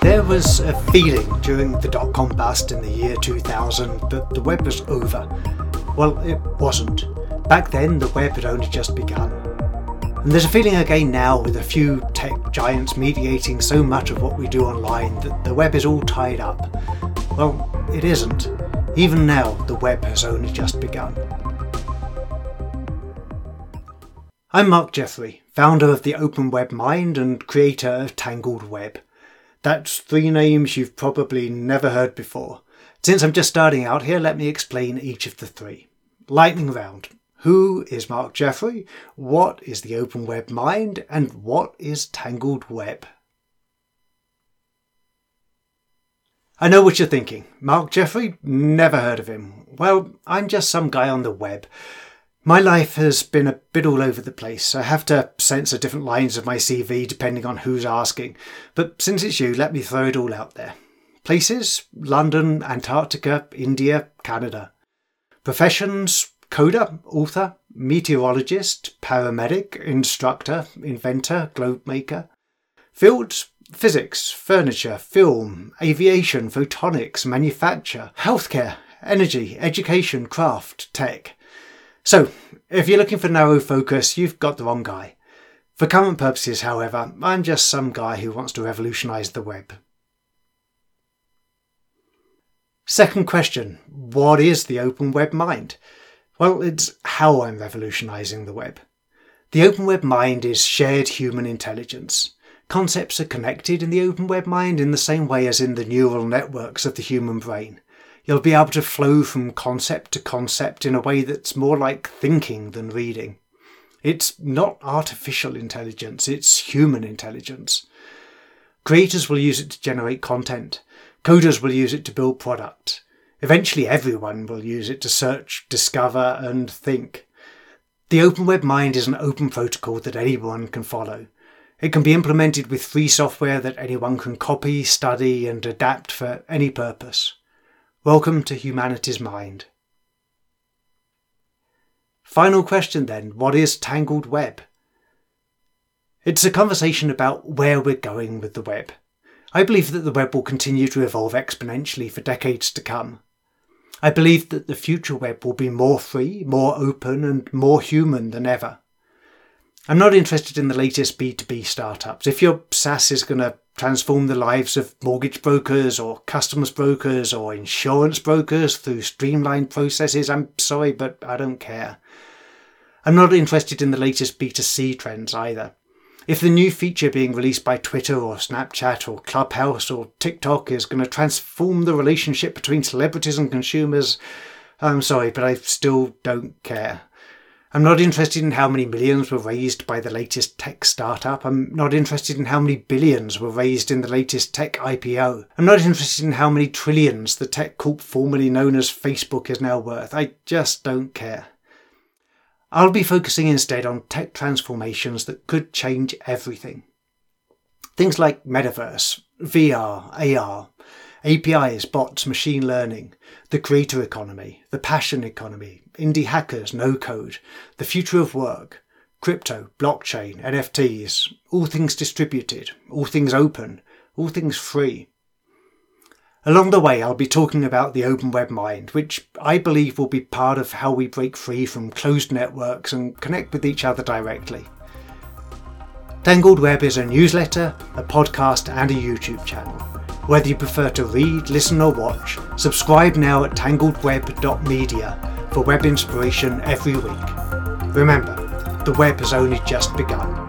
There was a feeling during the dot com bust in the year 2000 that the web was over. Well, it wasn't. Back then, the web had only just begun. And there's a feeling again now with a few tech giants mediating so much of what we do online that the web is all tied up. Well, it isn't. Even now, the web has only just begun. I'm Mark Jeffrey, founder of the Open Web Mind and creator of Tangled Web. That's three names you've probably never heard before. Since I'm just starting out here, let me explain each of the three. Lightning round. Who is Mark Jeffrey? What is the Open Web Mind? And what is Tangled Web? I know what you're thinking. Mark Jeffrey? Never heard of him. Well, I'm just some guy on the web. My life has been a bit all over the place. I have to censor different lines of my CV depending on who's asking. But since it's you, let me throw it all out there. Places London, Antarctica, India, Canada. Professions coder, author, meteorologist, paramedic, instructor, inventor, globe maker. Fields physics, furniture, film, aviation, photonics, manufacture, healthcare, energy, education, craft, tech. So, if you're looking for narrow focus, you've got the wrong guy. For current purposes, however, I'm just some guy who wants to revolutionise the web. Second question What is the open web mind? Well, it's how I'm revolutionising the web. The open web mind is shared human intelligence. Concepts are connected in the open web mind in the same way as in the neural networks of the human brain. You'll be able to flow from concept to concept in a way that's more like thinking than reading. It's not artificial intelligence, it's human intelligence. Creators will use it to generate content. Coders will use it to build product. Eventually, everyone will use it to search, discover, and think. The Open Web Mind is an open protocol that anyone can follow. It can be implemented with free software that anyone can copy, study, and adapt for any purpose. Welcome to Humanity's Mind. Final question then what is Tangled Web? It's a conversation about where we're going with the web. I believe that the web will continue to evolve exponentially for decades to come. I believe that the future web will be more free, more open, and more human than ever. I'm not interested in the latest B2B startups. If your SaaS is going to transform the lives of mortgage brokers or customs brokers or insurance brokers through streamlined processes, I'm sorry, but I don't care. I'm not interested in the latest B2C trends either. If the new feature being released by Twitter or Snapchat or Clubhouse or TikTok is going to transform the relationship between celebrities and consumers, I'm sorry, but I still don't care. I'm not interested in how many millions were raised by the latest tech startup. I'm not interested in how many billions were raised in the latest tech IPO. I'm not interested in how many trillions the tech corp formerly known as Facebook is now worth. I just don't care. I'll be focusing instead on tech transformations that could change everything. Things like metaverse, VR, AR, APIs, bots, machine learning, the creator economy, the passion economy, indie hackers, no code, the future of work, crypto, blockchain, NFTs, all things distributed, all things open, all things free. Along the way, I'll be talking about the open web mind, which I believe will be part of how we break free from closed networks and connect with each other directly. Tangled Web is a newsletter, a podcast, and a YouTube channel. Whether you prefer to read, listen, or watch, subscribe now at tangledweb.media for web inspiration every week. Remember, the web has only just begun.